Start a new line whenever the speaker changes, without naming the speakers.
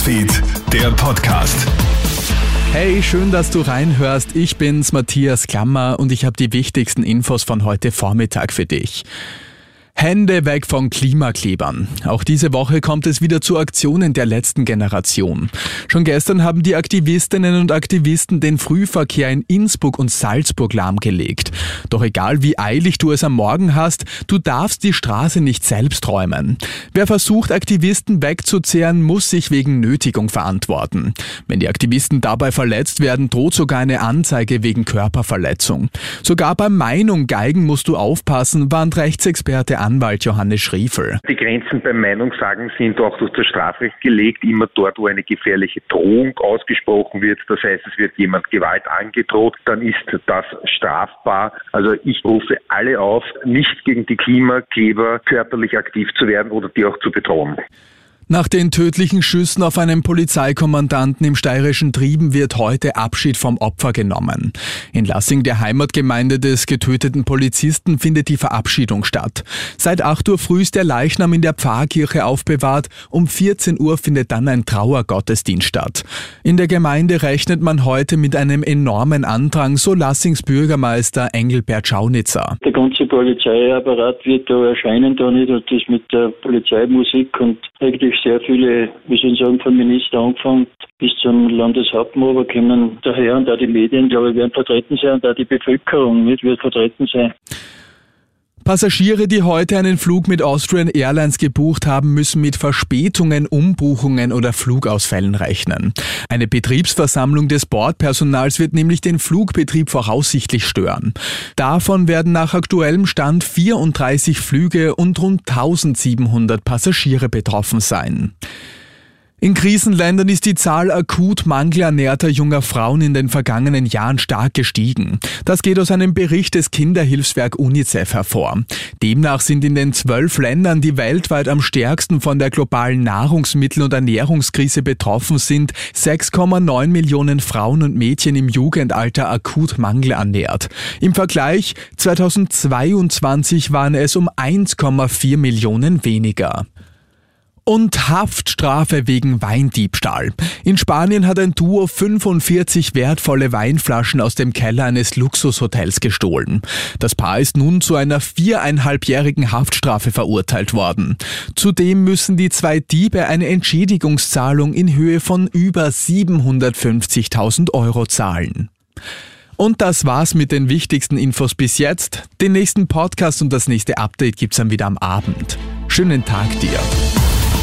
Newsfeed, der Podcast.
Hey, schön, dass du reinhörst. Ich bin's, Matthias Klammer, und ich habe die wichtigsten Infos von heute Vormittag für dich. Hände weg von Klimaklebern. Auch diese Woche kommt es wieder zu Aktionen der letzten Generation. Schon gestern haben die Aktivistinnen und Aktivisten den Frühverkehr in Innsbruck und Salzburg lahmgelegt. Doch egal wie eilig du es am Morgen hast, du darfst die Straße nicht selbst räumen. Wer versucht, Aktivisten wegzuzehren, muss sich wegen Nötigung verantworten. Wenn die Aktivisten dabei verletzt werden, droht sogar eine Anzeige wegen Körperverletzung. Sogar beim Meinung Geigen musst du aufpassen, warnt Rechtsexperte Anwalt Johannes Schriefel.
Die Grenzen beim Meinungssagen sind auch durch das Strafrecht gelegt, immer dort, wo eine gefährliche Drohung ausgesprochen wird. Das heißt, es wird jemand Gewalt angedroht, dann ist das strafbar. Also ich rufe alle auf, nicht gegen die Klimakleber körperlich aktiv zu werden oder die auch zu bedrohen.
Nach den tödlichen Schüssen auf einen Polizeikommandanten im steirischen Trieben wird heute Abschied vom Opfer genommen. In Lassing, der Heimatgemeinde des getöteten Polizisten, findet die Verabschiedung statt. Seit 8 Uhr früh ist der Leichnam in der Pfarrkirche aufbewahrt. Um 14 Uhr findet dann ein Trauergottesdienst statt. In der Gemeinde rechnet man heute mit einem enormen Andrang, so Lassings Bürgermeister Engelbert Schaunitzer.
Der ganze Polizeiapparat wird da erscheinen da nicht und das mit der Polizeimusik und eigentlich sehr viele, wie soll ich sagen, vom Minister angefangen bis zum Landeshauptmann, kommen daher und da die Medien, glaube ich, werden vertreten sein und da die Bevölkerung nicht wird vertreten sein.
Passagiere, die heute einen Flug mit Austrian Airlines gebucht haben, müssen mit Verspätungen, Umbuchungen oder Flugausfällen rechnen. Eine Betriebsversammlung des Bordpersonals wird nämlich den Flugbetrieb voraussichtlich stören. Davon werden nach aktuellem Stand 34 Flüge und rund 1700 Passagiere betroffen sein. In Krisenländern ist die Zahl akut mangelernährter junger Frauen in den vergangenen Jahren stark gestiegen. Das geht aus einem Bericht des Kinderhilfswerk UNICEF hervor. Demnach sind in den zwölf Ländern, die weltweit am stärksten von der globalen Nahrungsmittel- und Ernährungskrise betroffen sind, 6,9 Millionen Frauen und Mädchen im Jugendalter akut mangelernährt. Im Vergleich 2022 waren es um 1,4 Millionen weniger. Und Haftstrafe wegen Weindiebstahl. In Spanien hat ein Duo 45 wertvolle Weinflaschen aus dem Keller eines Luxushotels gestohlen. Das Paar ist nun zu einer viereinhalbjährigen Haftstrafe verurteilt worden. Zudem müssen die zwei Diebe eine Entschädigungszahlung in Höhe von über 750.000 Euro zahlen. Und das war's mit den wichtigsten Infos bis jetzt. Den nächsten Podcast und das nächste Update gibt's dann wieder am Abend. Schönen Tag dir.